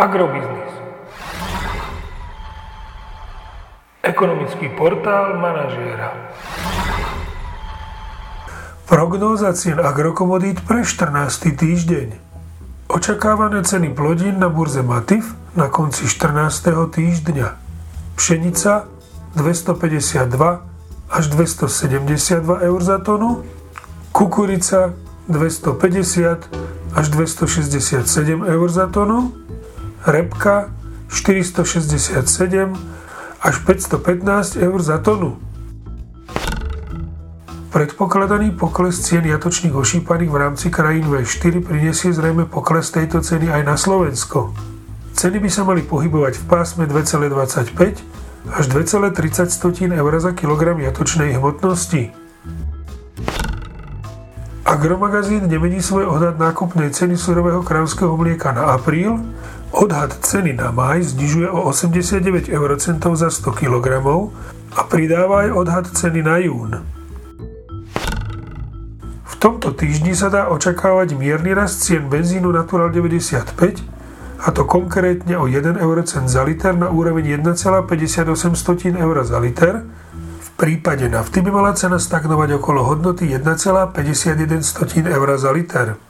Agrobiznis. Ekonomický portál manažéra. Prognóza cien agrokomodít pre 14. týždeň. Očakávané ceny plodín na burze Matif na konci 14. týždňa. Pšenica 252 až 272 eur za tonu, kukurica 250 až 267 eur za tonu, repka 467 až 515 eur za tonu. Predpokladaný pokles cien jatočných ošípaných v rámci krajín V4 prinesie zrejme pokles tejto ceny aj na Slovensko. Ceny by sa mali pohybovať v pásme 2,25 až 2,30 eur za kilogram jatočnej hmotnosti. Agromagazín nemení svoj odhad nákupnej ceny surového kravského mlieka na apríl, odhad ceny na maj znižuje o 89 eurocentov za 100 kg a pridáva aj odhad ceny na jún. V tomto týždni sa dá očakávať mierny rast cien benzínu Natural 95, a to konkrétne o 1 eurocent za liter na úroveň 1,58 eur za liter. V prípade nafty by mala cena stagnovať okolo hodnoty 1,51 eur za liter.